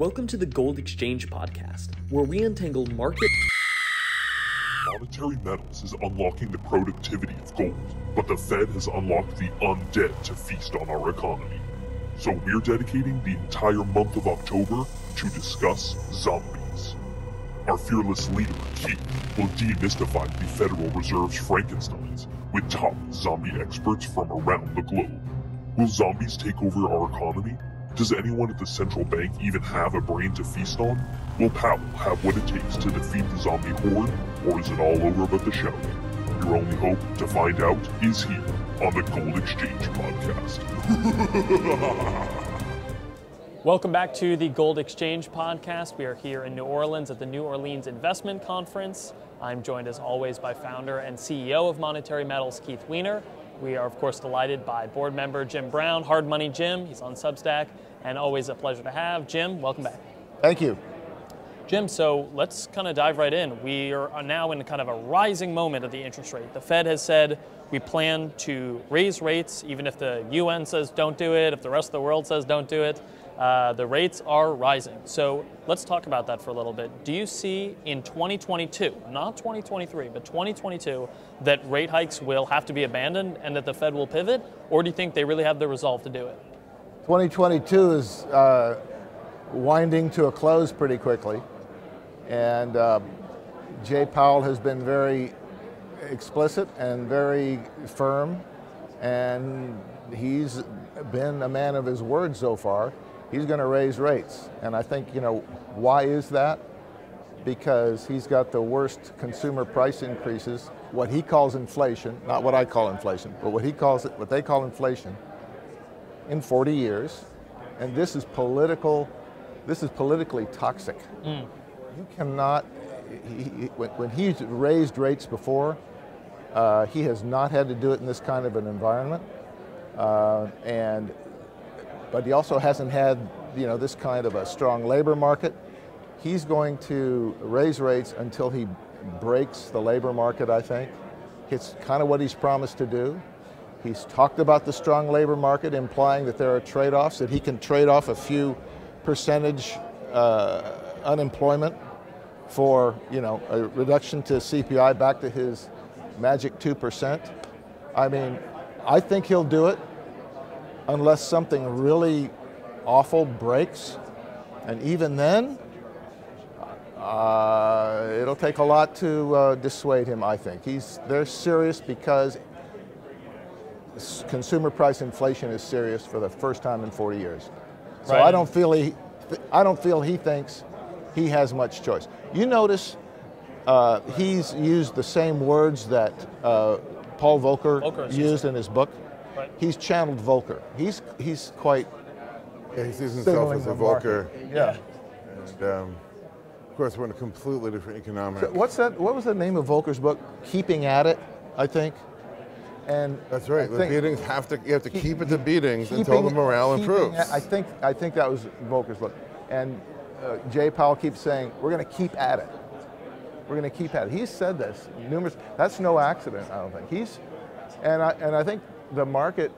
Welcome to the Gold Exchange Podcast, where we untangle market. Monetary metals is unlocking the productivity of gold, but the Fed has unlocked the undead to feast on our economy. So we're dedicating the entire month of October to discuss zombies. Our fearless leader, Keith, will demystify the Federal Reserve's Frankensteins with top zombie experts from around the globe. Will zombies take over our economy? Does anyone at the central bank even have a brain to feast on? Will Powell have what it takes to defeat the zombie horde, or is it all over but the shouting? Your only hope to find out is here on the Gold Exchange Podcast. Welcome back to the Gold Exchange podcast. We are here in New Orleans at the New Orleans Investment Conference. I'm joined as always by founder and CEO of Monetary Metals, Keith Weiner. We are, of course, delighted by board member Jim Brown, Hard Money Jim. He's on Substack, and always a pleasure to have. Jim, welcome back. Thank you. Jim, so let's kind of dive right in. We are now in kind of a rising moment of the interest rate. The Fed has said we plan to raise rates, even if the UN says don't do it, if the rest of the world says don't do it. Uh, the rates are rising. So let's talk about that for a little bit. Do you see in 2022, not 2023, but 2022, that rate hikes will have to be abandoned and that the Fed will pivot? Or do you think they really have the resolve to do it? 2022 is uh, winding to a close pretty quickly. And uh, Jay Powell has been very explicit and very firm. And he's been a man of his word so far he's going to raise rates. And I think, you know, why is that? Because he's got the worst consumer price increases, what he calls inflation, not what I call inflation, but what he calls it, what they call inflation, in 40 years. And this is political, this is politically toxic. Mm. You cannot, he, he, when he's raised rates before, uh, he has not had to do it in this kind of an environment. Uh, and but he also hasn't had you know this kind of a strong labor market. He's going to raise rates until he breaks the labor market, I think. It's kind of what he's promised to do. He's talked about the strong labor market, implying that there are trade-offs, that he can trade off a few percentage uh, unemployment for you know a reduction to CPI back to his magic 2%. I mean, I think he'll do it unless something really awful breaks. And even then, uh, it'll take a lot to uh, dissuade him, I think. He's, they're serious because consumer price inflation is serious for the first time in 40 years. So right. I don't feel he, I don't feel he thinks he has much choice. You notice uh, he's used the same words that uh, Paul Volcker used in his book. Right. He's channeled Volcker. He's he's quite. Yeah, he sees himself as a Volcker. Yeah. And, um, of course, we're in a completely different economic. So what's that? What was the name of Volcker's book? Keeping at it, I think. And that's right. the beatings have to you have to keep, keep at the beatings keeping, until the morale improves. At, I think I think that was Volcker's book. And uh, Jay Powell keeps saying we're going to keep at it. We're going to keep at it. He's said this numerous. That's no accident. I don't think he's. And I and I think the market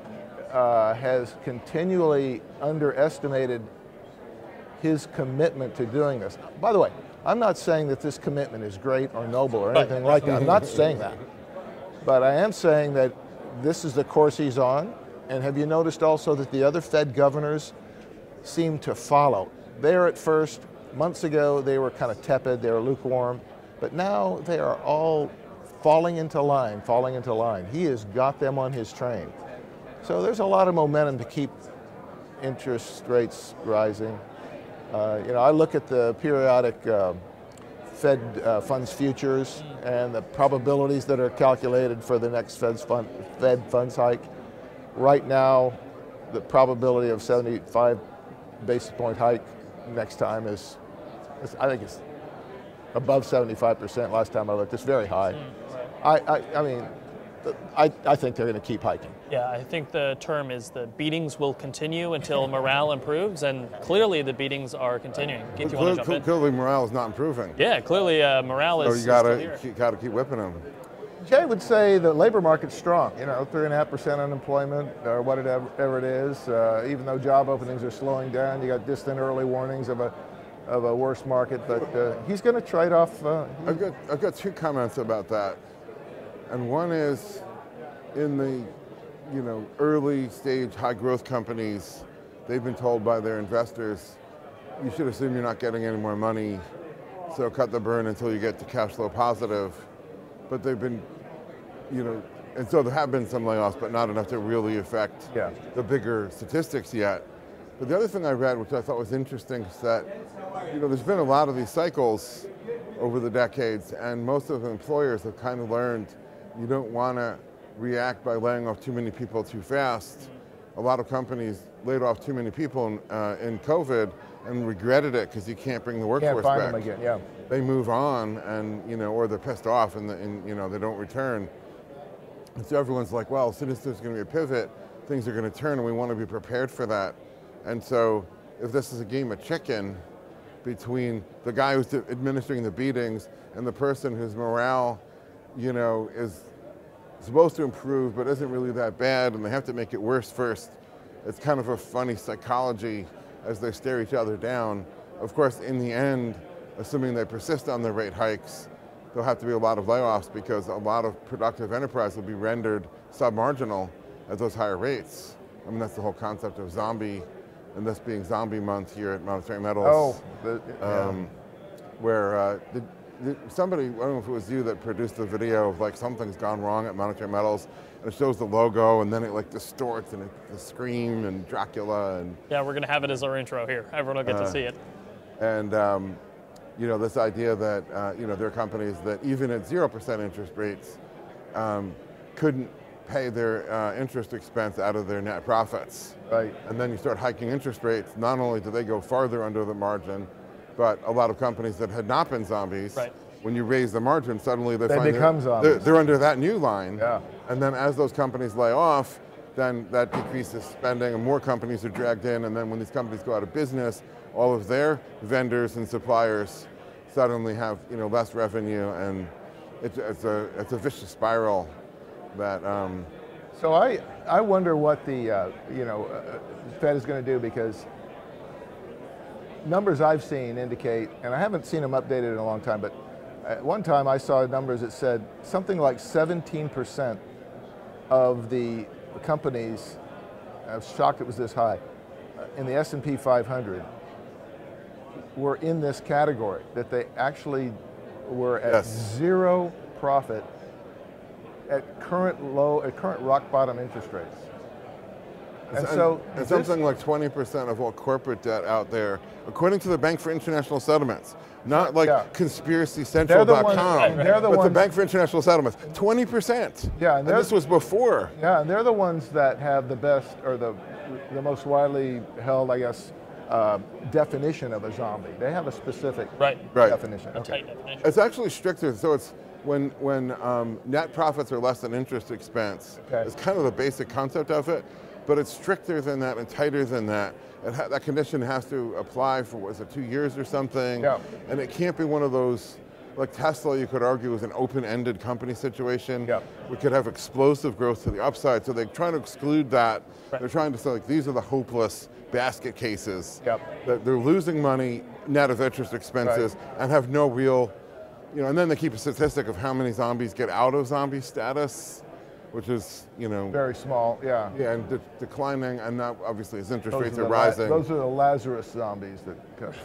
uh, has continually underestimated his commitment to doing this. By the way, I'm not saying that this commitment is great or noble or anything like that. I'm not saying that. But I am saying that this is the course he's on. And have you noticed also that the other Fed governors seem to follow? There at first, months ago, they were kind of tepid, they were lukewarm. But now they are all falling into line, falling into line. He has got them on his train. So there's a lot of momentum to keep interest rates rising. Uh, you know, I look at the periodic uh, Fed uh, funds futures and the probabilities that are calculated for the next Fed's fund, Fed funds hike. Right now, the probability of 75 basis point hike next time is, is I think it's above 75% last time I looked. It's very high. I, I, I mean, I, I think they're going to keep hiking. Yeah, I think the term is the beatings will continue until morale improves, and clearly the beatings are continuing. Keith, well, clearly, clearly morale is not improving. Yeah, clearly uh, morale is. So you got to got to keep whipping them. Jay would say the labor market's strong. You know, three and a half percent unemployment or whatever it is. Uh, even though job openings are slowing down, you got distant early warnings of a of a worse market, but uh, he's going to trade off. Uh, I've got I've got two comments about that, and one is in the you know early stage high growth companies, they've been told by their investors, you should assume you're not getting any more money, so cut the burn until you get to cash flow positive. But they've been, you know, and so there have been some layoffs, but not enough to really affect yeah. the bigger statistics yet. But the other thing I read, which I thought was interesting, is that you know there's been a lot of these cycles over the decades, and most of the employers have kind of learned you don't want to react by laying off too many people too fast. A lot of companies laid off too many people in, uh, in COVID and regretted it because you can't bring the workforce can't find back. Them again, yeah. They move on, and you know, or they're pissed off, and, the, and you know they don't return. And so everyone's like, well, as soon as there's going to be a pivot, things are going to turn, and we want to be prepared for that. And so, if this is a game of chicken between the guy who's administering the beatings and the person whose morale, you know, is supposed to improve but isn't really that bad, and they have to make it worse first. It's kind of a funny psychology as they stare each other down. Of course, in the end, assuming they persist on their rate hikes, there'll have to be a lot of layoffs because a lot of productive enterprise will be rendered submarginal at those higher rates. I mean, that's the whole concept of zombie, and this being zombie month here at Monetary Metals. Oh, the, yeah. um, where uh, the, somebody, I don't know if it was you that produced the video of like something's gone wrong at Monetary Metals, and it shows the logo, and then it like distorts and it, the scream and Dracula and. Yeah, we're gonna have it as our intro here. Everyone will get uh, to see it. And um, you know, this idea that, uh, you know, there are companies that even at 0% interest rates um, couldn't pay their uh, interest expense out of their net profits. Right. And then you start hiking interest rates, not only do they go farther under the margin, but a lot of companies that had not been zombies, right. when you raise the margin, suddenly they, they find become they're, zombies. They're, they're under that new line. Yeah. And then as those companies lay off, then that decreases spending and more companies are dragged in. And then when these companies go out of business, all of their vendors and suppliers suddenly have you know less revenue, and it's, it's a it's a vicious spiral that. Um, so I I wonder what the uh, you know uh, Fed is going to do because numbers I've seen indicate, and I haven't seen them updated in a long time, but at one time I saw numbers that said something like 17% of the companies, I was shocked it was this high, uh, in the S&P 500 were in this category, that they actually were at yes. zero profit at current low, at current rock bottom interest rates. And, and so and something like 20% of all corporate debt out there, according to the Bank for International Settlements, not like yeah. conspiracycentral.com, the but ones, the Bank for International Settlements, 20%. Yeah, and, and this was before. Yeah, and they're the ones that have the best or the the most widely held, I guess, uh, definition of a zombie. They have a specific right. Right. definition. Okay. definition. It's actually stricter. So it's when when um, net profits are less than interest expense. Okay. It's kind of the basic concept of it, but it's stricter than that and tighter than that. Ha- that condition has to apply for was it two years or something? Yeah. And it can't be one of those. Like Tesla, you could argue is an open-ended company situation. Yeah. We could have explosive growth to the upside. So they're trying to exclude that. Right. They're trying to say like these are the hopeless basket cases. Yep. That they're losing money net of interest expenses right. and have no real, you know, and then they keep a statistic of how many zombies get out of zombie status, which is, you know. Very small, yeah. Yeah, and de- declining, and now obviously as interest those rates are, are rising. Those are the Lazarus zombies that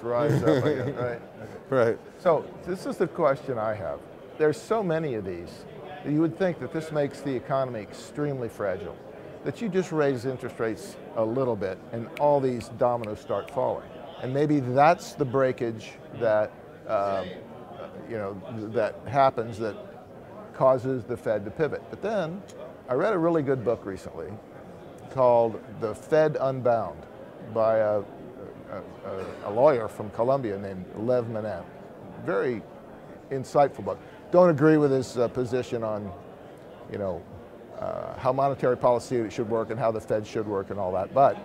rise up, right? Right. So this is the question I have. There's so many of these. You would think that this makes the economy extremely fragile that you just raise interest rates a little bit and all these dominoes start falling. And maybe that's the breakage that, uh, you know, that happens that causes the Fed to pivot. But then I read a really good book recently called The Fed Unbound by a, a, a lawyer from Columbia named Lev Menand. Very insightful book. Don't agree with his uh, position on, you know, uh, how monetary policy should work and how the Fed should work and all that. But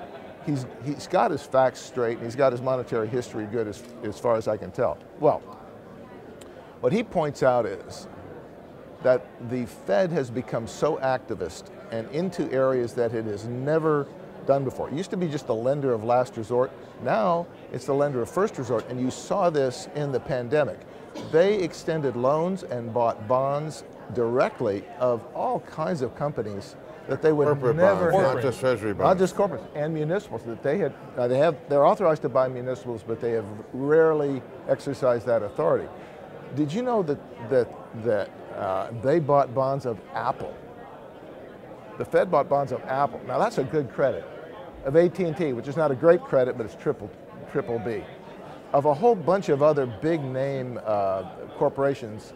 he's, he's got his facts straight and he's got his monetary history good as, as far as I can tell. Well, what he points out is that the Fed has become so activist and into areas that it has never done before. It used to be just the lender of last resort. Now it's the lender of first resort, and you saw this in the pandemic. They extended loans and bought bonds directly of all kinds of companies that they would Corporate never bonds, not just treasury bonds. Not just corporates and municipals. That they had, uh, they have, they're authorized to buy municipals, but they have rarely exercised that authority. Did you know that that that uh, they bought bonds of Apple? The Fed bought bonds of Apple. Now that's a good credit. Of AT&T, which is not a great credit, but it's triple triple B. Of a whole bunch of other big name uh, corporations,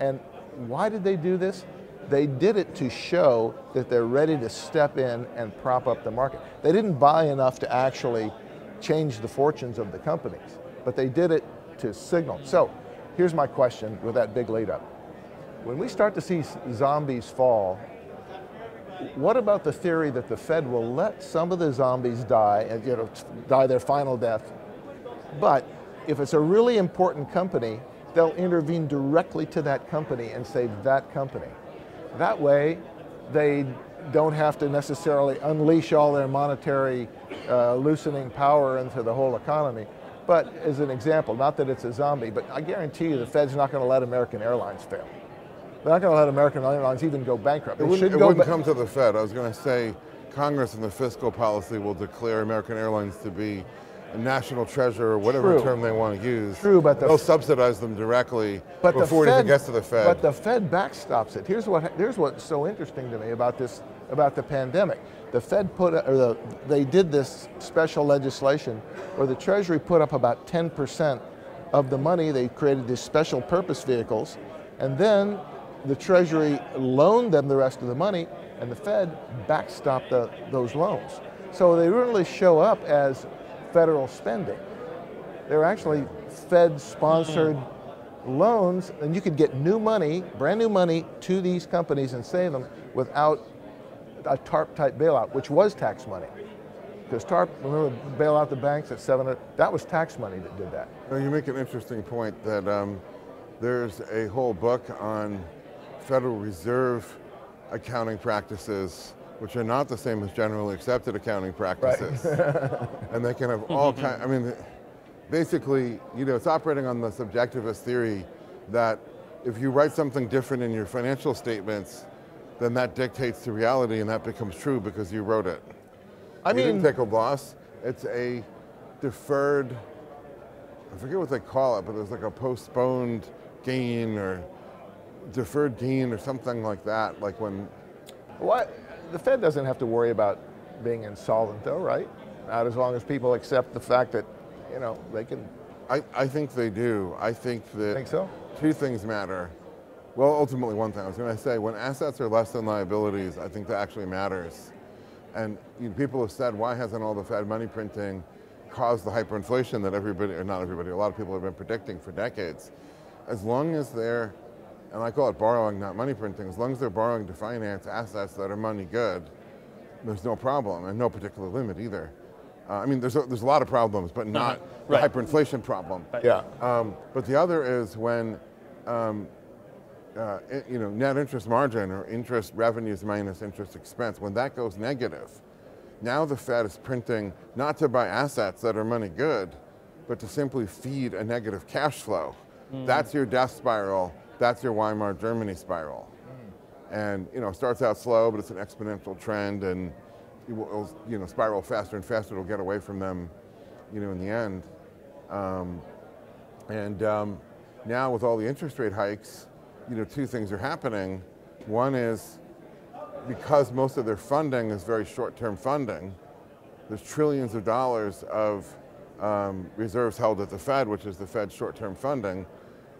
and why did they do this? They did it to show that they're ready to step in and prop up the market. They didn't buy enough to actually change the fortunes of the companies, but they did it to signal. So here's my question with that big lead up. When we start to see zombies fall, what about the theory that the Fed will let some of the zombies die, and you know, die their final death, but if it's a really important company, they'll intervene directly to that company and save that company. That way, they don't have to necessarily unleash all their monetary uh, loosening power into the whole economy. But as an example, not that it's a zombie, but I guarantee you the Fed's not going to let American Airlines fail. They're not going to let American Airlines even go bankrupt. It They wouldn't, it go wouldn't come to the Fed. I was going to say Congress and the fiscal policy will declare American Airlines to be a national treasure or whatever True. term they want to use. True, but the they'll subsidize them directly But before the it Fed, even gets to the Fed. But the Fed backstops it. Here's what here's what's so interesting to me about this about the pandemic. The Fed put a- or the, they did this special legislation where the Treasury put up about 10 percent of the money. They created these special purpose vehicles, and then the Treasury loaned them the rest of the money, and the Fed backstopped the, those loans. So they really show up as federal spending. They're actually Fed sponsored loans, and you could get new money, brand new money to these companies and save them without a TARP type bailout, which was tax money. Because TARP, remember, bail out the banks at 700, that was tax money that did that. Now, you make an interesting point that um, there's a whole book on Federal Reserve accounting practices, which are not the same as generally accepted accounting practices. and they can have all kind. I mean, basically, you know, it's operating on the subjectivist theory that if you write something different in your financial statements, then that dictates the reality, and that becomes true because you wrote it. I you didn't mean, take a loss. It's a deferred. I forget what they call it, but there's like a postponed gain or deferred gain or something like that. Like when what, the Fed doesn't have to worry about being insolvent, though, right? Not as long as people accept the fact that, you know, they can. I, I think they do. I think that Think so? two things matter. Well, ultimately, one thing I was going to say: when assets are less than liabilities, I think that actually matters. And you know, people have said, why hasn't all the Fed money printing caused the hyperinflation that everybody, or not everybody, a lot of people have been predicting for decades? As long as they're, and I call it borrowing, not money printing, as long as they're borrowing to finance assets that are money good, there's no problem and no particular limit either. Uh, I mean, there's a, there's a lot of problems, but not Right. the hyperinflation problem. Yeah. Um, but the other is when, um, uh, i- you know, net interest margin or interest revenues minus interest expense, when that goes negative, now the Fed is printing not to buy assets that are money good, but to simply feed a negative cash flow. That's your death spiral. That's your Weimar Germany spiral. And you know, starts out slow, but it's an exponential trend, and it'll, you know spiral faster and faster. It'll get away from them, you know, in the end. Um, and um, now with all the interest rate hikes, you know, two things are happening. One is because most of their funding is very short-term funding, there's trillions of dollars of um, reserves held at the Fed, which is the Fed's short-term funding,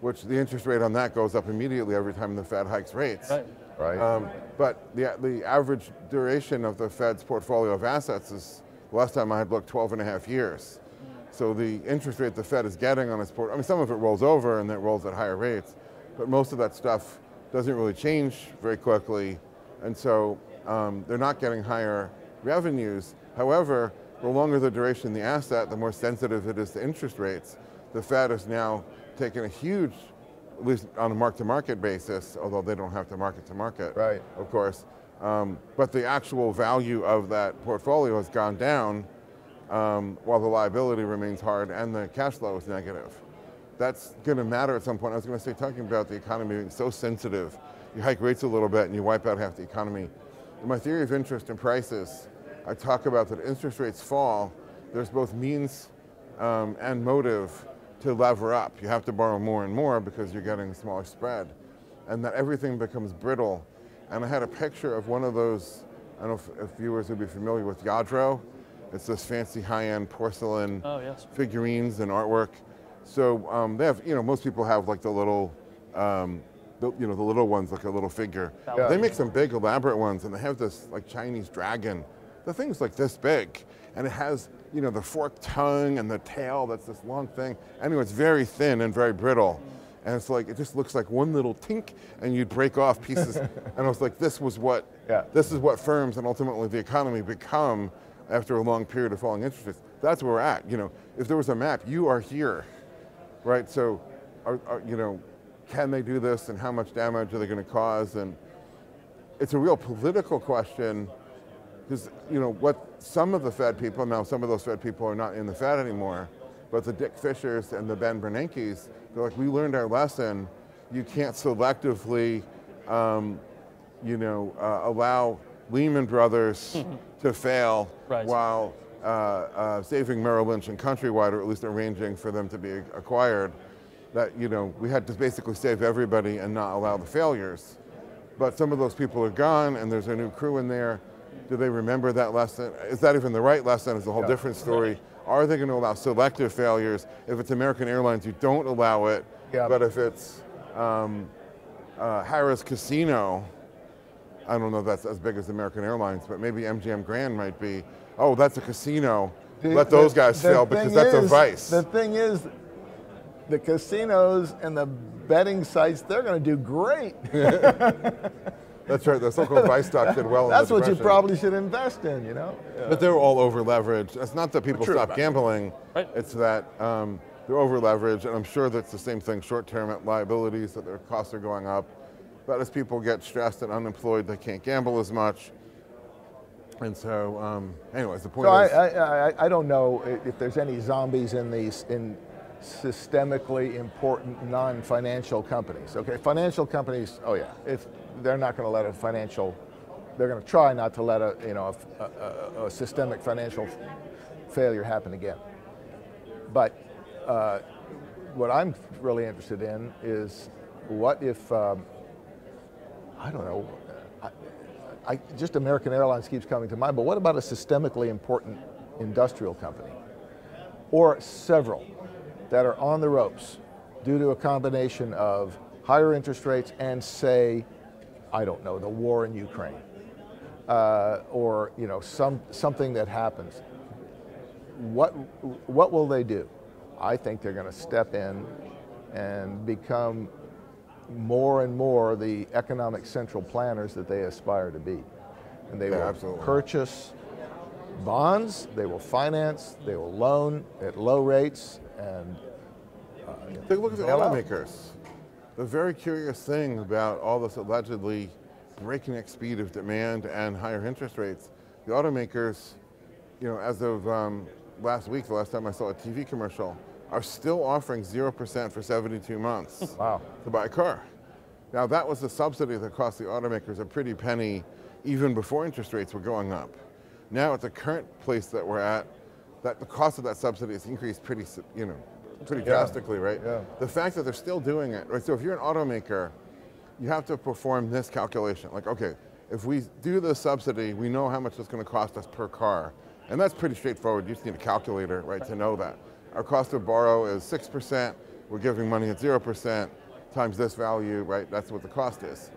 which the interest rate on that goes up immediately every time the Fed hikes rates. Right. Right. Um, but the, the average duration of the Fed's portfolio of assets is, last time I had looked, 12 and a half years. So the interest rate the Fed is getting on its port, I mean, some of it rolls over and it rolls at higher rates, but most of that stuff doesn't really change very quickly. And so um, they're not getting higher revenues. However, the longer the duration of the asset, the more sensitive it is to interest rates. The Fed is now taking a huge, at least on a mark-to-market basis, although they don't have to market to market, Right. of course, Um, but the actual value of that portfolio has gone down um, while the liability remains hard and the cash flow is negative. That's going to matter at some point. I was going to say, talking about the economy being so sensitive, you hike rates a little bit and you wipe out half the economy. In my theory of interest and prices, I talk about that interest rates fall, there's both means um, and motive to lever up. You have to borrow more and more because you're getting a smaller spread. And that everything becomes brittle. And I had a picture of one of those, I don't know if, if viewers would be familiar with Lladró. It's this fancy high-end porcelain Oh, yes. figurines and artwork. So um, they have, you know, most people have like the little, um, the, you know, the little ones, like a little figure. Yeah. They make some big, elaborate ones, and they have this like Chinese dragon. The thing's like this big, and it has, you know, the forked tongue and the tail. That's this long thing. Anyway, it's very thin and very brittle. And it's like it just looks like one little tink, and you'd break off pieces. and I was like, this was what, Yeah. this is what firms and ultimately the economy become after a long period of falling interest rates. That's where we're at. You know, if there was a map, you are here, right? So, are, are, you know, can they do this, and how much damage are they going to cause? And it's a real political question, because you know what some of the Fed people now, some of those Fed people are not in the Fed anymore, but the Dick Fishers and the Ben Bernanke's, they're like, we learned our lesson. You can't selectively, um, you know, uh, allow Lehman Brothers to fail Right. while uh, uh, saving Merrill Lynch and Countrywide, or at least arranging for them to be acquired. That you know, we had to basically save everybody and not allow the failures. But some of those people are gone, and there's a new crew in there. Do they remember that lesson? Is that even the right lesson? It's a whole different story. Are they going to allow selective failures? If it's American Airlines, you don't allow it. Yeah. But if it's um, uh, Harrah's Casino, I don't know if that's as big as American Airlines, but maybe MGM Grand might be. Oh, that's a casino. The- Let those the- guys the fail because that's a vice. The thing is, the casinos and the betting sites, they're going to do great. That's right. The so-called vice stock did well. in That's the what you probably should invest in, you know? But they're all over leveraged. It's not that people stop gambling. Right. It's that um, they're over leveraged, and I'm sure that's the same thing short-term liabilities that their costs are going up. But as people get stressed and unemployed, they can't gamble as much. And so, um, anyways, the point So I, is, I, I, I don't know if there's any zombies in these in systemically important non-financial companies. Okay, financial companies. Oh yeah, if they're not going to let a financial, they're going to try not to let a you know a, a, a- systemic financial failure happen again. But uh, what I'm really interested in is what if um, I don't know. I, I, just American Airlines keeps coming to mind, but what about a systemically important industrial company? Or several that are on the ropes due to a combination of higher interest rates and, say, I don't know, the war in Ukraine, uh, or you know, some, something that happens. What, what will they do? I think they're going to step in and become more and more the economic central planners that they aspire to be. And they Yeah, will absolutely. purchase bonds, they will finance, they will loan at low rates, and take a look at the automakers. The very curious thing about all this allegedly breakneck speed of demand and higher interest rates, the automakers, you know, as of um, last week, the last time I saw a TV commercial, are still offering 0% for 72 months. Wow. to buy a car. Now that was a subsidy that cost the automakers a pretty penny even before interest rates were going up. Now at the current place that we're at, that the cost of that subsidy has increased pretty, you know, pretty drastically, right? Yeah. The fact that they're still doing it, right? So if you're an automaker, you have to perform this calculation. Like, okay, if we do the subsidy, we know how much it's going to cost us per car. And that's pretty straightforward. You just need a calculator, right, to know that. Our cost to borrow is 6%. We're giving money at 0% times this value, right? That's what the cost is.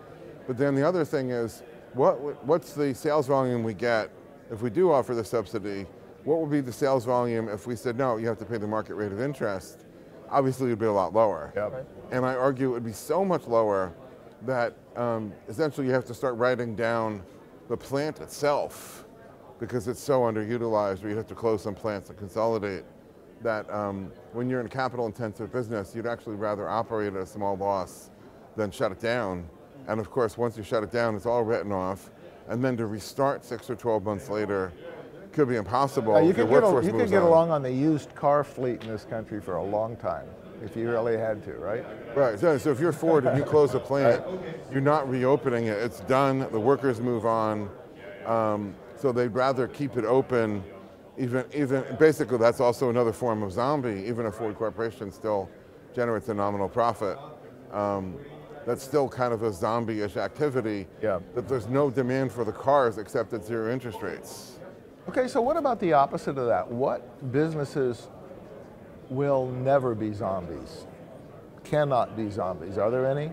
But then the other thing is, what, what's the sales volume we get if we do offer the subsidy? What would be the sales volume if we said, no, you have to pay the market rate of interest? Obviously, it would be a lot lower. Yep. And I argue it would be so much lower that um, essentially you have to start writing down the plant itself because it's so underutilized, or you have to close some plants and consolidate. That um, when you're in a capital intensive business, you'd actually rather operate at a small loss than shut it down. And of course, once you shut it down, it's all written off. and then to restart six or 12 months later could be impossible. Uh, you could, get, a, you could get along on the used car fleet in this country for a long time if you really had to, right? Right. So, so if you're Ford and you close a plant, you're not reopening it. It's done. The workers move on. Um, so they'd rather keep it open. Even, even basically, that's also another form of zombie. Even if Ford Corporation still generates a nominal profit, um, that's still kind of a zombie-ish activity. Yeah. That there's no demand for the cars except at zero interest rates. Okay, so what about the opposite of that? What businesses will never be zombies? Cannot be zombies. Are there any?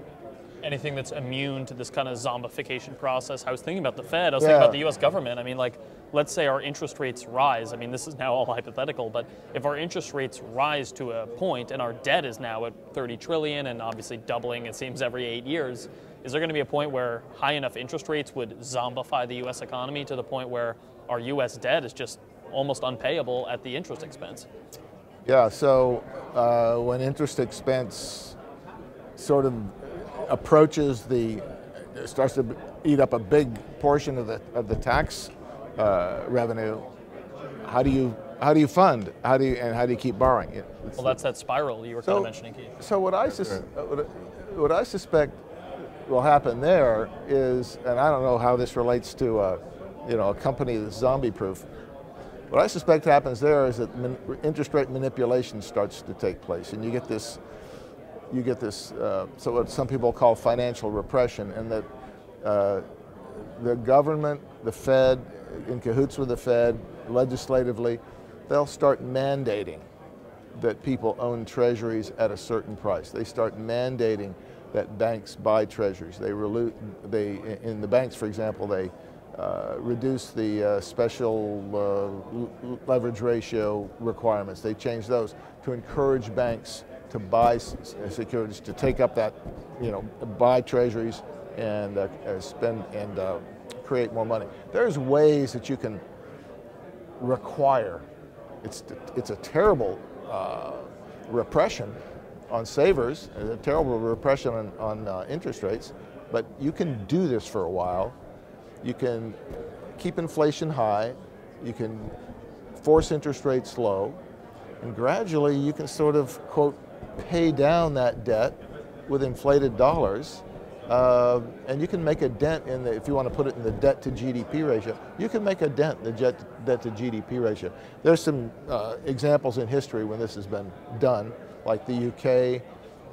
Anything that's immune to this kind of zombification process. I was thinking about the Fed. I was Yeah. thinking about the U.S. government. I mean, like, let's say our interest rates rise. I mean, this is now all hypothetical, but if our interest rates rise to a point and our debt is now at 30 trillion and obviously doubling, it seems every eight years, is there going to be a point where high enough interest rates would zombify the U.S. economy to the point where our U.S. debt is just almost unpayable at the interest expense? Yeah, so uh, when interest expense sort of approaches the, starts to eat up a big portion of the, of the tax uh, revenue, how do you, how do you fund? How do you, and how do you keep borrowing? It- it's Well, that's that spiral you were kind of mentioning, Keith. So what I, sus- uh, what, what I suspect will happen there is, and I don't know how this relates to, uh, you know, a company that's zombie-proof. What I suspect happens there is that interest rate manipulation starts to take place, and you get this, you get this, uh, so what some people call financial repression, and that uh, the government, the Fed, in cahoots with the Fed, legislatively, they'll start mandating that people own treasuries at a certain price. They start mandating that banks buy treasuries. They, they in the banks, for example, they uh, reduce the uh, special uh, leverage ratio requirements. They change those to encourage banks to buy securities, to take up that, you know, buy treasuries and uh, spend and create more money. There's ways that you can require. It's, it's a terrible repression on savers, a terrible repression on, on uh, interest rates, but you can do this for a while. You can keep inflation high, you can force interest rates low, and gradually you can sort of, quote, pay down that debt with inflated dollars. Uh, and you can make a dent in the, if you want to put it in the debt to GDP ratio, you can make a dent in the jet, debt to GDP ratio. There's some uh, examples in history when this has been done, like the UK,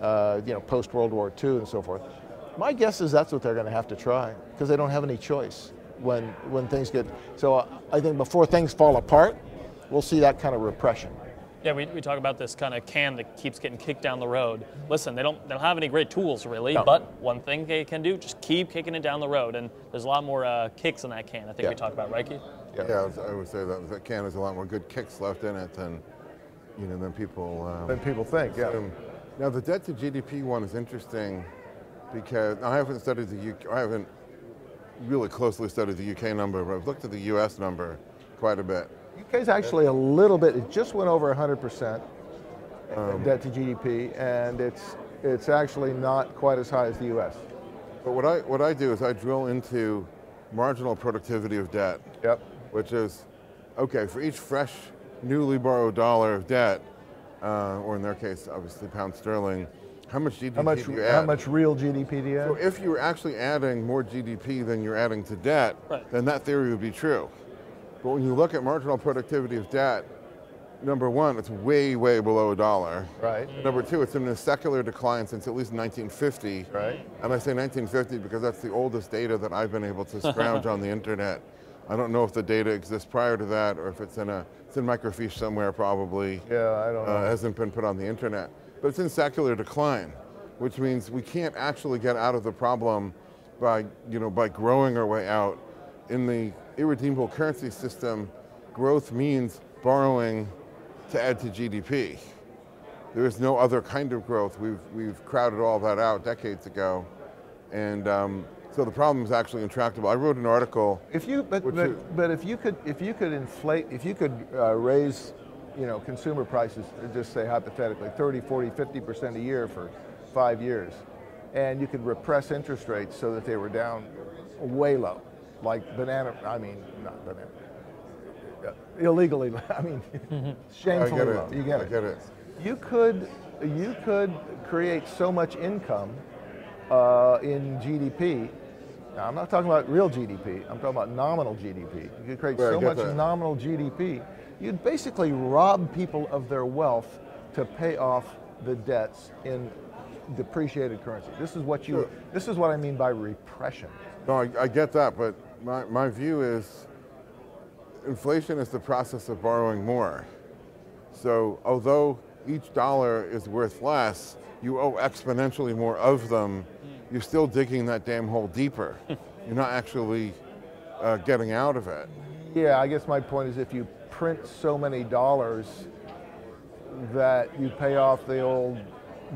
uh, you know, post World War II and so forth. My guess is that's what they're going to have to try because they don't have any choice when when things get. So uh, I think before things fall apart, we'll see that kind of repression. Yeah, we, we talk about this kind of can that keeps getting kicked down the road. Listen, they don't they don't have any great tools really, No. but one thing they can do, just keep kicking it down the road. And there's a lot more uh, kicks in that can. I think Yeah. we talk about, right, Keith? Yeah. Yeah, I would- I would say that that can has a lot more good kicks left in it than, you know, than people. Um, Than people think. Yeah. Now the debt to GDP one is interesting because I haven't studied the UK. I haven't really closely studied the UK number, but I've looked at the US number quite a bit. UK's actually a little bit. It just went over 100 percent debt to GDP, and it's it's actually not quite as high as the U.S. But what I what I do is I drill into marginal productivity of debt, Yep. which is okay for each fresh, newly borrowed dollar of debt, uh, or in their case, obviously pound sterling. How much GDP How much do you how much real GDP do you So if you were actually adding more GDP than you're adding to debt, Right. then that theory would be true. But when you look at marginal productivity of debt, number one, it's way, way below a dollar. Right. Number two, it's in a secular decline since at least 1950. Right. And I say 1950 because that's the oldest data that I've been able to scrounge on the internet. I don't know if the data exists prior to that or if it's in a it's in microfiche somewhere probably Yeah, I don't know. uh, hasn't been put on the internet. But it's in secular decline, which means we can't actually get out of the problem by, you know, by growing our way out. In the irredeemable currency system, growth means borrowing to add to GDP. There is no other kind of growth. We've, we've crowded all that out decades ago. And um, so the problem is actually intractable. I wrote an article If you but, but, but if you could if you could inflate if you could uh, raise you know consumer prices uh, just say hypothetically 30 40 50 percent a year for five years and you could repress interest rates so that they were down way low like banana. I mean, not banana. Illegally, I mean, I shamefully get it. low. You get I it. get it. You could, you could create so much income uh, in GDP. Now, I'm not talking about real GDP. I'm talking about nominal GDP. You could create Right, so much that. nominal GDP. You'd basically rob people of their wealth to pay off the debts in depreciated currency. This is what you. Sure. This is what I mean by repression. No, I, I get that, but my, my view is inflation is the process of borrowing more. So although each dollar is worth less, you owe exponentially more of them, you're still digging that damn hole deeper. you're not actually uh, getting out of it. Yeah, I guess my point is if you print so many dollars that you pay off the old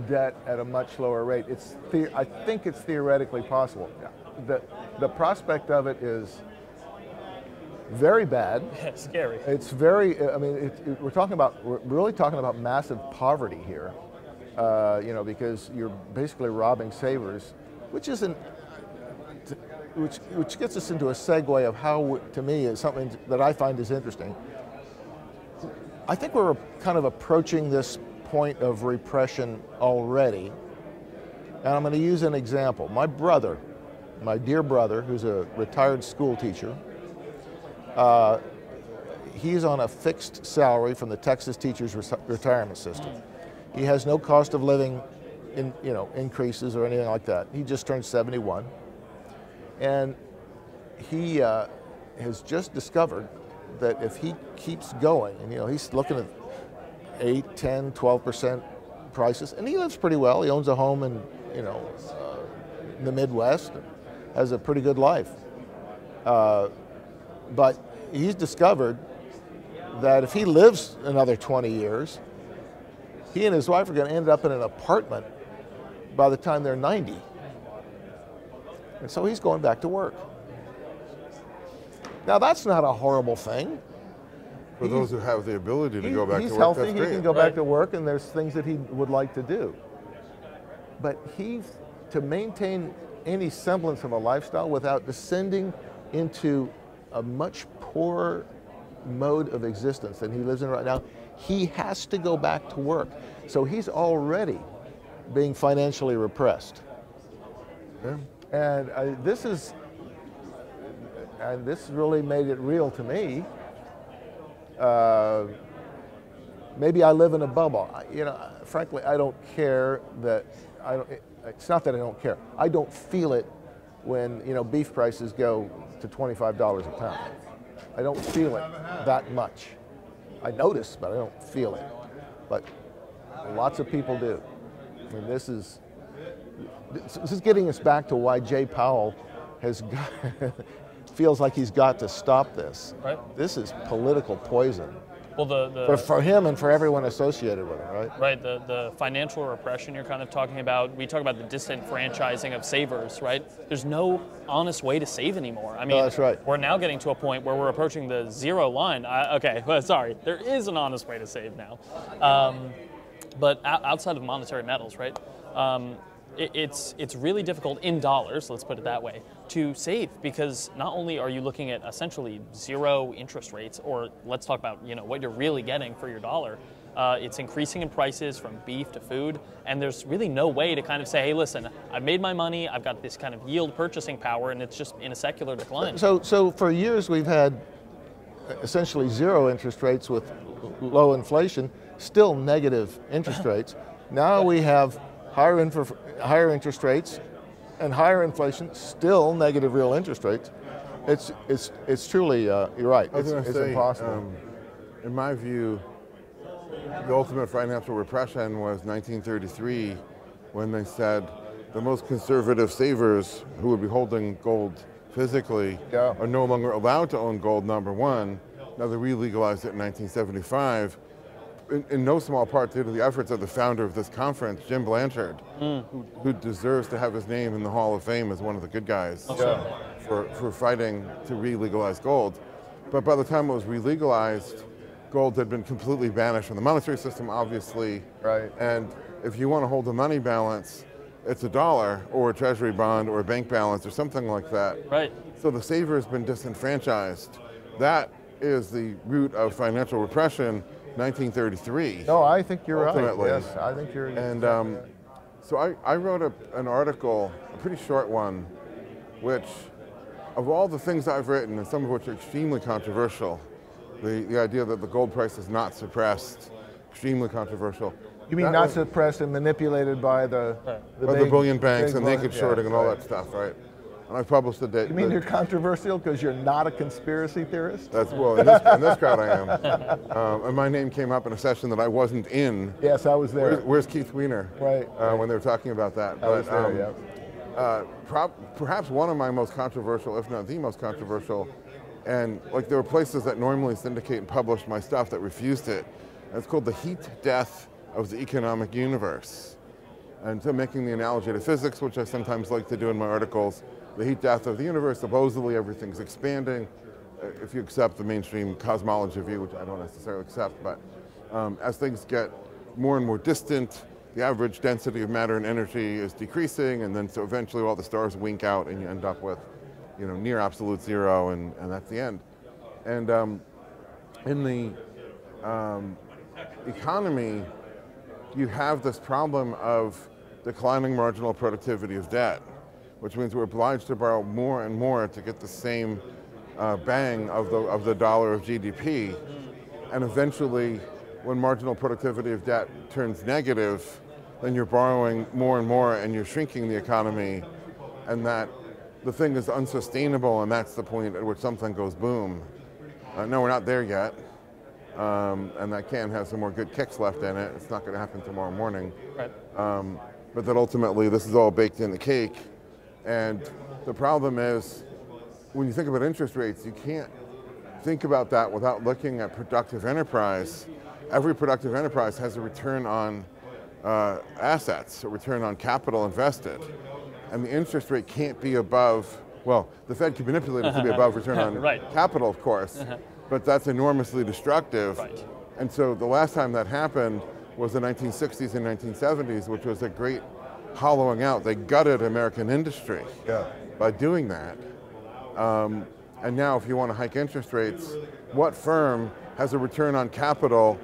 debt at a much lower rate, it's the, I think it's theoretically possible. The, the prospect of it is very bad. Yeah, Scary. It's very, I mean, it, it- we're talking about, we're really talking about massive poverty here, uh, you know, because you're basically robbing savers, which isn't, which, which gets us into a segue of how, to me, is something that I find is interesting. I think we're kind of approaching this point of repression already. And I'm going to use an example. My brother, my dear brother, who's a retired school teacher, uh, he's on a fixed salary from the Texas Teachers Reti- Retirement System. He has no cost of living in, you know, increases or anything like that. He just turned 71. And he uh, has just discovered that if he keeps going, and you know, he's looking at 8, 10, 12% prices, and he lives pretty well. He owns a home in, you know, uh, in the Midwest, has a pretty good life. Uh, but he's discovered that if he lives another 20 years, he and his wife are going to end up in an apartment by the time they're 90. And so he's going back to work. Now, that's not a horrible thing. For those who have the ability to He- go back to work, He's healthy, that's he great. can go Right. back to work, and there's things that he would like to do. But he, to maintain any semblance of a lifestyle without descending into a much poorer mode of existence than he lives in right now, he has to go back to work. So he's already being financially repressed. Yeah. And uh, this is, and this really made it real to me. Uh, maybe I live in a bubble. I- You know, frankly, I don't care that I don't. it- It's not that I don't care. I don't feel it when you know beef prices go to twenty-five dollars a pound. I don't feel it that much. I notice, but I don't feel it. But lots of people do. I mean, this is this is getting us back to why Jay Powell has got, feels like he's got to stop this. Right. This is political poison Well, the, the for, for him and for everyone associated with it, right? Right, the, the financial repression you're kind of talking about, we talk about the disenfranchising of savers, right? There's no honest way to save anymore. I mean, that's right. we're now getting to a point where we're approaching the zero line. I, okay, well, sorry, there is an honest way to save now. Um, but outside of monetary metals, right? Um, it, it's it's really difficult in dollars. Let's put it that way to save because not only are you looking at essentially zero interest rates, or let's talk about you know what you're really getting for your dollar. Uh, it's increasing in prices from beef to food, and there's really no way to kind of say, hey, listen, I've made my money, I've got this kind of yield purchasing power, and it's just in a secular decline. So, so for years we've had essentially zero interest rates with low inflation, still negative interest rates. Now we have higher, higher interest rates and higher inflation, still negative real interest rates. It's, it's, it's truly, uh, you're right, it's, it's say, impossible. um, in my view, the ultimate financial repression was 1933 when they said the most conservative savers who would be holding gold physically Yeah. are no longer allowed to own gold, number one. Now they re-legalized it in 1975, in, in no small part due to the efforts of the founder of this conference, Jim Blanchard, mm. who, who deserves to have his name in the Hall of Fame as one of the good guys for, for fighting to re-legalize gold. But by the time it was re-legalized, gold had been completely banished from the monetary system, obviously. Right. And if you want to hold a money balance, it's a dollar or a treasury bond or a bank balance or something like that. Right. So the saver has been disenfranchised. That is the root of financial repression, 1933. No, I think you're Ultimately. right. Yes, I think you're. And um, so I, I wrote a, an article, a pretty short one, which, of all the things I've written, and some of which are extremely controversial, the, the idea that the gold price is not suppressed, extremely controversial. you mean That not was- suppressed and manipulated by the by the bullion banks and naked yeah, shorting and all right. that stuff, right? And I published the date. You mean the- you're controversial because you're not a conspiracy theorist? That's well, in this, in this crowd I am. Um, and my name came up in a session that I wasn't in. Yes, I was there. Where's, where's Keith Weiner? Right, Uh, when they were talking about that. I was But, um, there, yeah. uh, perhaps one of my most controversial, if not the most controversial, and like there were places that normally syndicate and publish my stuff that refused it. It's called the heat death of the economic universe. And so making the analogy to physics, which I sometimes like to do in my articles, the heat death of the universe, supposedly everything's expanding, uh, if you accept the mainstream cosmology view, which I don't necessarily accept, but um, as things get more and more distant, the average density of matter and energy is decreasing, and then so eventually all the stars wink out and you end up with, you know, near absolute zero, and, and that's the end. And um, in the um, economy, you have this problem of declining marginal productivity of debt, which means we're obliged to borrow more and more to get the same uh, bang of the, of the dollar of GDP. And eventually, when marginal productivity of debt turns negative, then you're borrowing more and more and you're shrinking the economy, and that the thing is unsustainable, and that's the point at which something goes boom. Uh, no, we're not there yet. Um, and that can have some more good kicks left in it. It's not going to happen tomorrow morning. Right. Um, but that ultimately this is all baked in the cake. And the problem is, when you think about interest rates, you can't think about that without looking at productive enterprise. Every productive enterprise has a return on uh, assets, a return on capital invested. And the interest rate can't be above, well, the Fed can manipulate it to be above return on Right. capital, of course, but that's enormously destructive. Right. And so the last time that happened was the 1960s and 1970s, which was a great hollowing out. They gutted American industry Yeah. by doing that. Um, and now, if you want to hike interest rates, what firm has a return on capital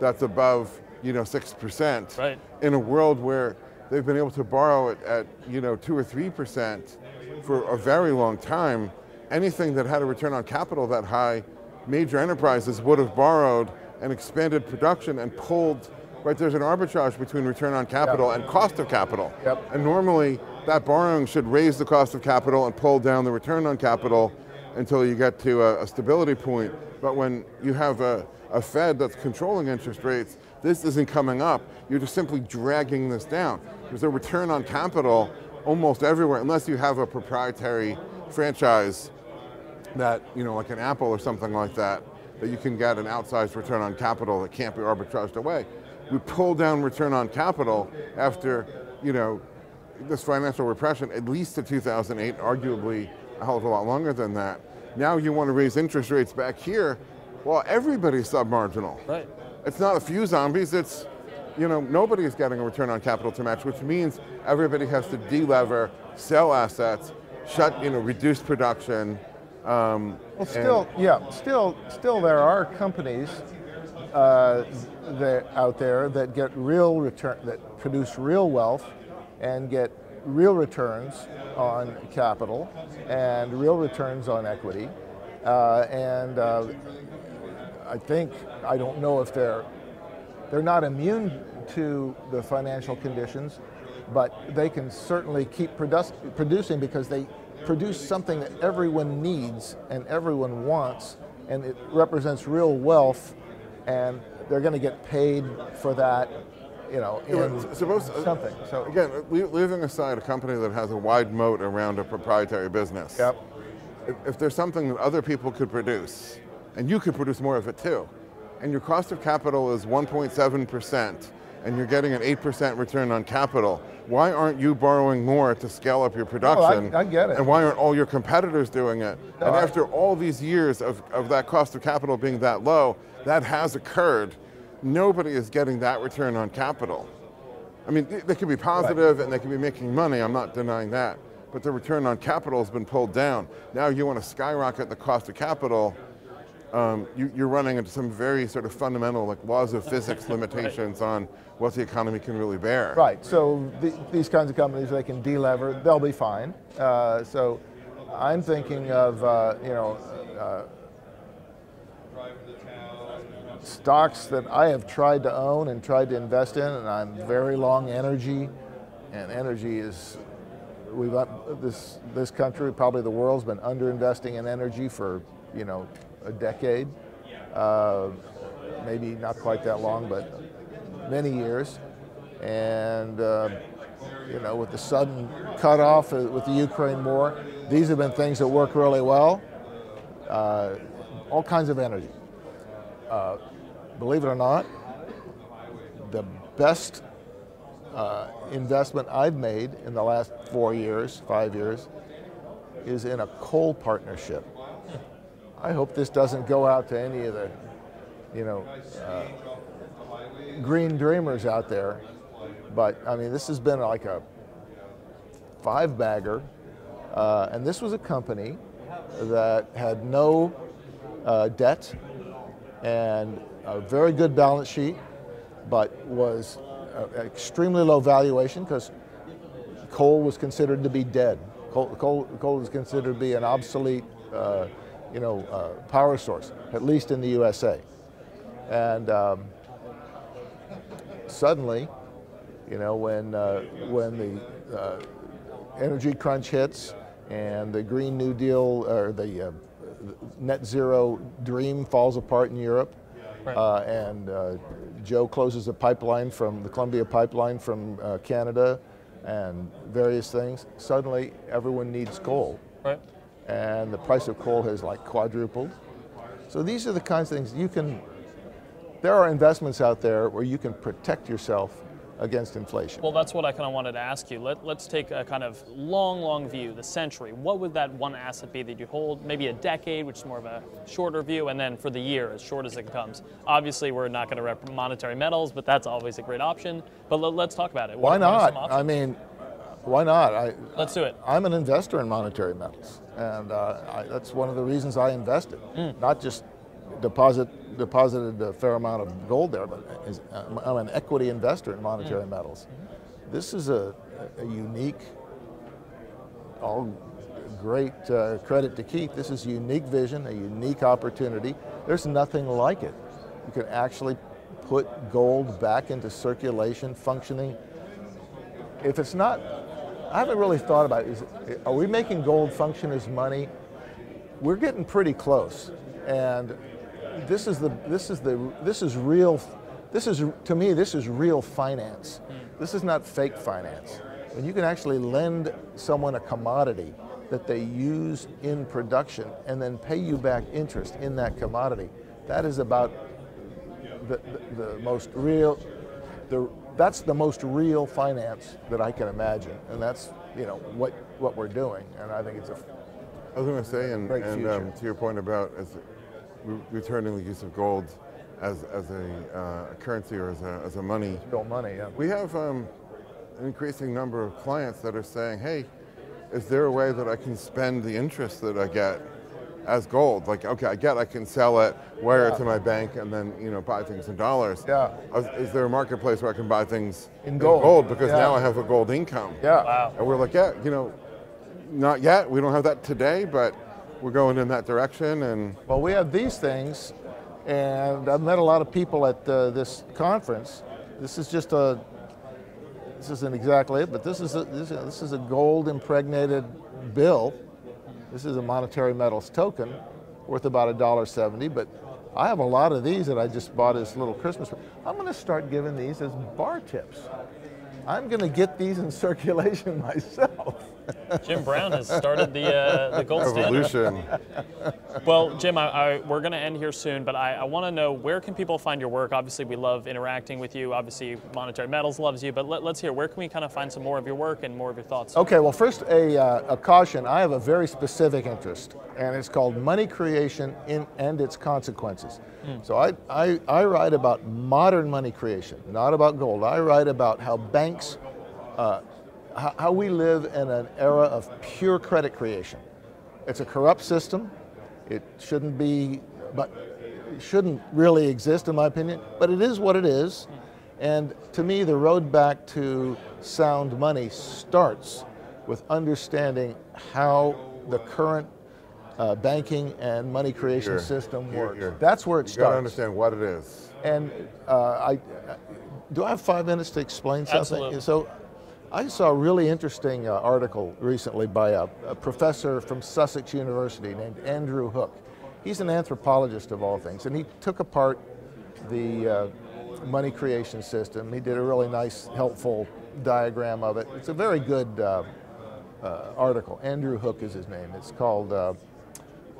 that's above, you know, six percent? Right. In a world where they've been able to borrow it at, you know, two or three percent for a very long time, anything that had a return on capital that high, major enterprises would have borrowed and expanded production and pulled. Right, there's an arbitrage between return on capital and cost of capital. Yep. And normally, that borrowing should raise the cost of capital and pull down the return on capital until you get to a, a stability point. But when you have a, a Fed that's controlling interest rates, this isn't coming up. You're just simply dragging this down. There's a return on capital almost everywhere, unless you have a proprietary franchise that, you know, like an Apple or something like that, that you can get an outsized return on capital that can't be arbitraged away. We pull down return on capital after, you know, this financial repression, at least to 2008, arguably a hell of a lot longer than that. Now you want to raise interest rates back here. Well, everybody's submarginal. Right. It's not a few zombies, it's, you know, nobody is getting a return on capital to match, which means everybody has to delever, sell assets, shut, you know, reduce production. Um, Well, still, yeah, still, still, there are companies uh, that out there that get real return, that produce real wealth, and get real returns on capital and real returns on equity, uh, and uh, I think I don't know if they're they're not immune to the financial conditions, but they can certainly keep producing because they produce something that everyone needs and everyone wants, and it represents real wealth, and they're going to get paid for that, you know, in it's supposed uh, something. So Again, leaving aside a company that has a wide moat around a proprietary business. Yep. If, if there's something that other people could produce, and you could produce more of it too, and your cost of capital is 1.7%, and you're getting an 8% return on capital, why aren't you borrowing more to scale up your production? I get it. And why aren't all your competitors doing it? No, and I- after all these years of, of that cost of capital being that low, that has occurred. Nobody is getting that return on capital. I mean, they, they could be positive and they could be making money. I'm not denying that, but the return on capital has been pulled down. Now you want to skyrocket the cost of capital. Um, you, are running into some very sort of fundamental, like laws of physics limitations on what the economy can really bear. Right. So the, these kinds of companies, they can delever, they'll be fine. Uh, so I'm thinking of, uh, you know, uh, stocks that I have tried to own and tried to invest in, and I'm very long energy, and energy is we've this this country, probably the world's been underinvesting in energy for you know a decade, uh, maybe not quite that long, but many years, and uh, you know with the sudden cutoff with the Ukraine war, these have been things that work really well. Uh, all kinds of energy. Uh, believe it or not, the best uh, investment I've made in the last four years, five years, is in a coal partnership. I hope this doesn't go out to any of the, you know, uh, green dreamers out there. But I mean, this has been like a five bagger. Uh, and this was a company that had no uh, debt and a very good balance sheet, but was uh, extremely low valuation because coal was considered to be dead. Coal, coal, coal was considered to be an obsolete, uh, you know, uh, power source, at least in the USA. And um, suddenly, you know, when uh, when the uh, energy crunch hits and the Green New Deal or the uh, net zero dream falls apart in Europe, right. uh, and uh, Joe closes a pipeline from the Columbia pipeline from uh, Canada, and various things. Suddenly, everyone needs coal, right. And the price of coal has like quadrupled. So these are the kinds of things you can. There are investments out there where you can protect yourself against inflation? Well, that's what I kind of wanted to ask you. Let, let's take a kind of long, long view, the century. What would that one asset be that you hold? Maybe a decade, which is more of a shorter view, and then for the year, as short as it comes. Obviously, we're not going to rep monetary metals, but that's always a great option. But let, us talk about it. Why what, not? I mean, why not? I, Let's do it. I'm an investor in monetary metals, and uh, I, that's one of the reasons I invested. Mm. Not just deposit deposited a fair amount of gold there, but is, I'm an equity investor in monetary mm. metals. This is a, a unique, all great uh, credit to Keith. This is a unique vision, a unique opportunity. There's nothing like it. You can actually put gold back into circulation, functioning. If it's not, I haven't really thought about it. Is, are we making gold function as money? We're getting pretty close. And this is the this is the this is real. This is to me this is real finance. This is not fake finance. When you can actually lend someone a commodity that they use in production and then pay you back interest in that commodity, that is about the, the, the most real. The, that's the most real finance that I can imagine, and that's you know what what we're doing, and I think it's a. I was going to say, and, and um, to your point about as returning the use of gold as, as a, uh, currency or as a, as a money. Real money, yeah. We have um, an increasing number of clients that are saying, hey, is there a way that I can spend the interest that I get as gold? Like, okay, I get I can sell it, wire yeah. it to my bank, and then you know buy things in dollars. Yeah. Is there a marketplace where I can buy things in gold? Gold because yeah. now I have a gold income. Yeah. Wow. And we're like, yeah, you know, not yet. We don't have that today, but we're going in that direction. And well, we have these things, and I've met a lot of people at uh, this conference. This is just a. This isn't exactly it, but this is a, this, this is a gold impregnated bill. This is a monetary metals token, worth about a dollar seventy. But I have a lot of these that I just bought as little Christmas. I'm going to start giving these as bar tips. I'm going to get these in circulation myself. Jim Brown has started the uh, the gold Evolution. Well, Jim, I, I, we're going to end here soon, but I, I want to know where can people find your work? Obviously, we love interacting with you. Obviously, Monetary Metals loves you, but let, us hear where can we kind of find some more of your work and more of your thoughts? Okay, well, first a, uh, a caution. I have a very specific interest, and it's called money creation in, and its consequences. Mm. So I, I, I write about modern money creation, not about gold. I write about how banks uh, how, how we live in an era of pure credit creation. It's a corrupt system. It shouldn't be, but it shouldn't really exist, in my opinion. But it is what it is. And to me, the road back to sound money starts with understanding how the current uh, banking and money creation Here, system here, works. here. That's where it starts. You got to understand what it is. And uh, I, do I have five minutes to explain something? Absolutely. So, I saw a really interesting uh, article recently by a, a professor from Sussex University named Andrew Hook. He's an anthropologist of all things, and he took apart the uh, money creation system. He did a really nice, helpful diagram of it. It's a very good uh, uh, article. Andrew Hook is his name. It's called. Uh,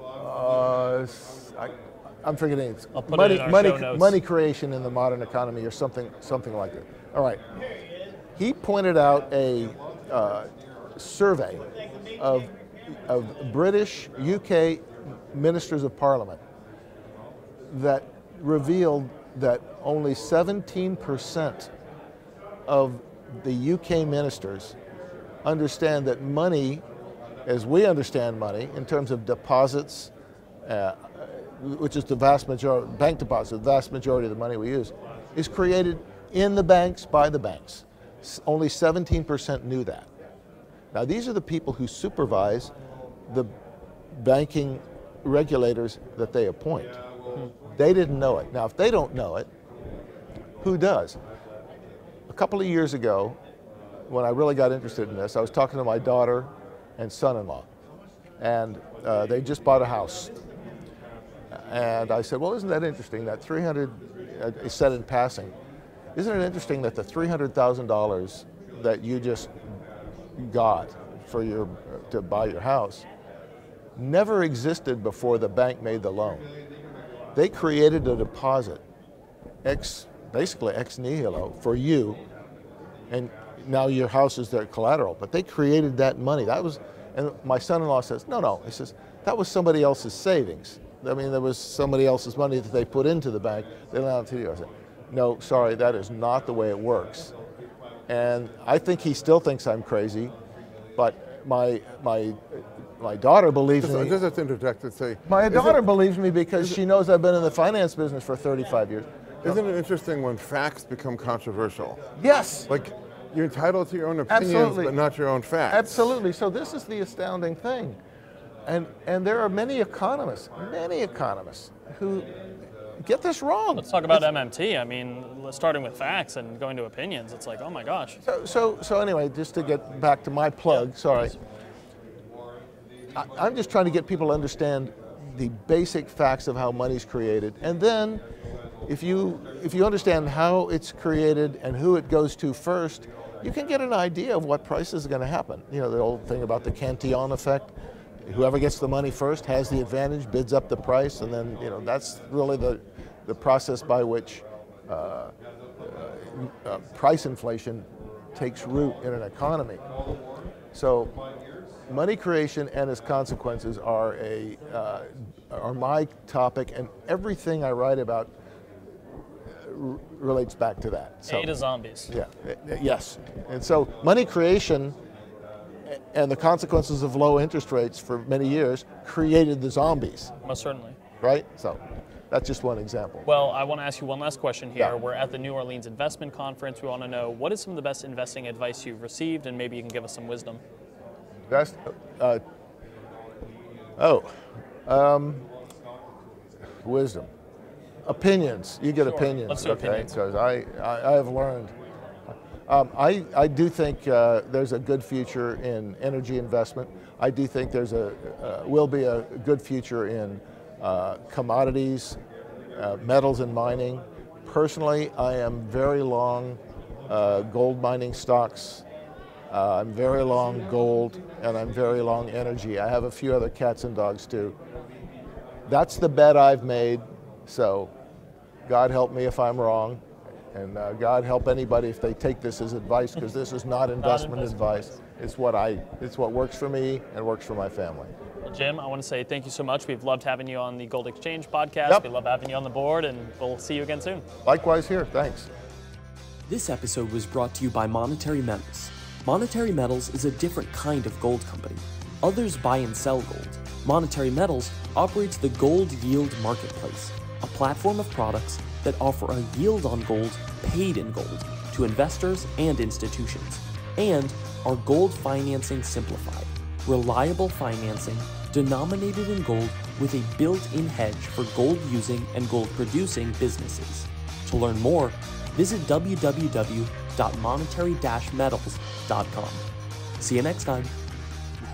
uh, I, I'm forgetting. It's money, money, money creation in the modern economy, or something, something like that. All right. He pointed out a uh, survey of of British, UK ministers of parliament that revealed that only 17% of the UK ministers understand that money, as we understand money, in terms of deposits, uh, which is the vast majority, bank deposits, the vast majority of the money we use, is created in the banks by the banks. Only 17% knew that. Now, these are the people who supervise the banking regulators that they appoint. They didn't know it. Now, if they don't know it, who does? A couple of years ago, when I really got interested in this, I was talking to my daughter and son in law, and uh, they just bought a house. And I said, Well, isn't that interesting? That 300, uh, I said in passing, isn't it interesting that the $300,000 that you just got for your, to buy your house never existed before the bank made the loan? They created a deposit, ex, basically ex nihilo, for you, and now your house is their collateral. But they created that money. That was, and my son-in-law says, no, no. He says that was somebody else's savings. I mean, there was somebody else's money that they put into the bank. They allowed it to you. I said, no, sorry, that is not the way it works. And I think he still thinks I'm crazy, but my my my daughter believes Just, uh, me. just have to interject and say, My daughter believes me because she knows I've been in the finance business for 35 years. Isn't it interesting when facts become controversial? Yes, Like, you're entitled to your own opinions, Absolutely. but not your own facts. absolutely. So this is the astounding thing. And, and there are many economists, many economists who get this wrong. Let's talk about MMT. I mean, starting with facts and going to opinions, it's like, oh my gosh. So, so, so anyway, just to get back to my plug, sorry. I, I'm just trying to get people to understand the basic facts of how money's created, and then if you if you understand how it's created and who it goes to first, you can get an idea of what prices are going to happen. You know the old thing about the Cantillon effect. Whoever gets the money first has the advantage, bids up the price, and then you know that's really the the process by which uh, uh, price inflation takes root in an economy. So, money creation and its consequences are a uh, are my topic, and everything I write about uh, r- relates back to that. So, A to zombies. yeah, uh, yes, and so money creation and the consequences of low interest rates for many years created the zombies, Most certainly. right? So, that's just one example. Well, I want to ask you one last question here. Yeah. We're at the New Orleans Investment Conference. We want to know what is some of the best investing advice you've received, and maybe you can give us some wisdom. That's, uh, oh, um, wisdom. Opinions. You get Sure. opinions. Let's do okay? opinions. Because I, I, I have learned. Um, I, I do think uh, there's a good future in energy investment. I do think there's a uh, will be a good future in uh, commodities, uh, metals and mining. Personally, I am very long uh, gold mining stocks. Uh, I'm very long gold and I'm very long energy. I have a few other cats and dogs too. That's the bet I've made. So, God help me if I'm wrong, and uh, God help anybody if they take this as advice because this is not investment investment advice. It's what I. It's what works for me and works for my family. Well, Jim, I want to say thank you so much. We've loved having you on the Gold Exchange podcast. Yep. We love having you on the board, and we'll see you again soon. Likewise here. Thanks. This episode was brought to you by Monetary Metals. Monetary Metals is a different kind of gold company. Others buy and sell gold. Monetary Metals operates the Gold Yield Marketplace, a platform of products that offer a yield on gold paid in gold to investors and institutions, and our gold financing simplified, reliable financing denominated in gold with a built in hedge for gold using and gold producing businesses. To learn more, visit www.monetary metals.com. See you next time.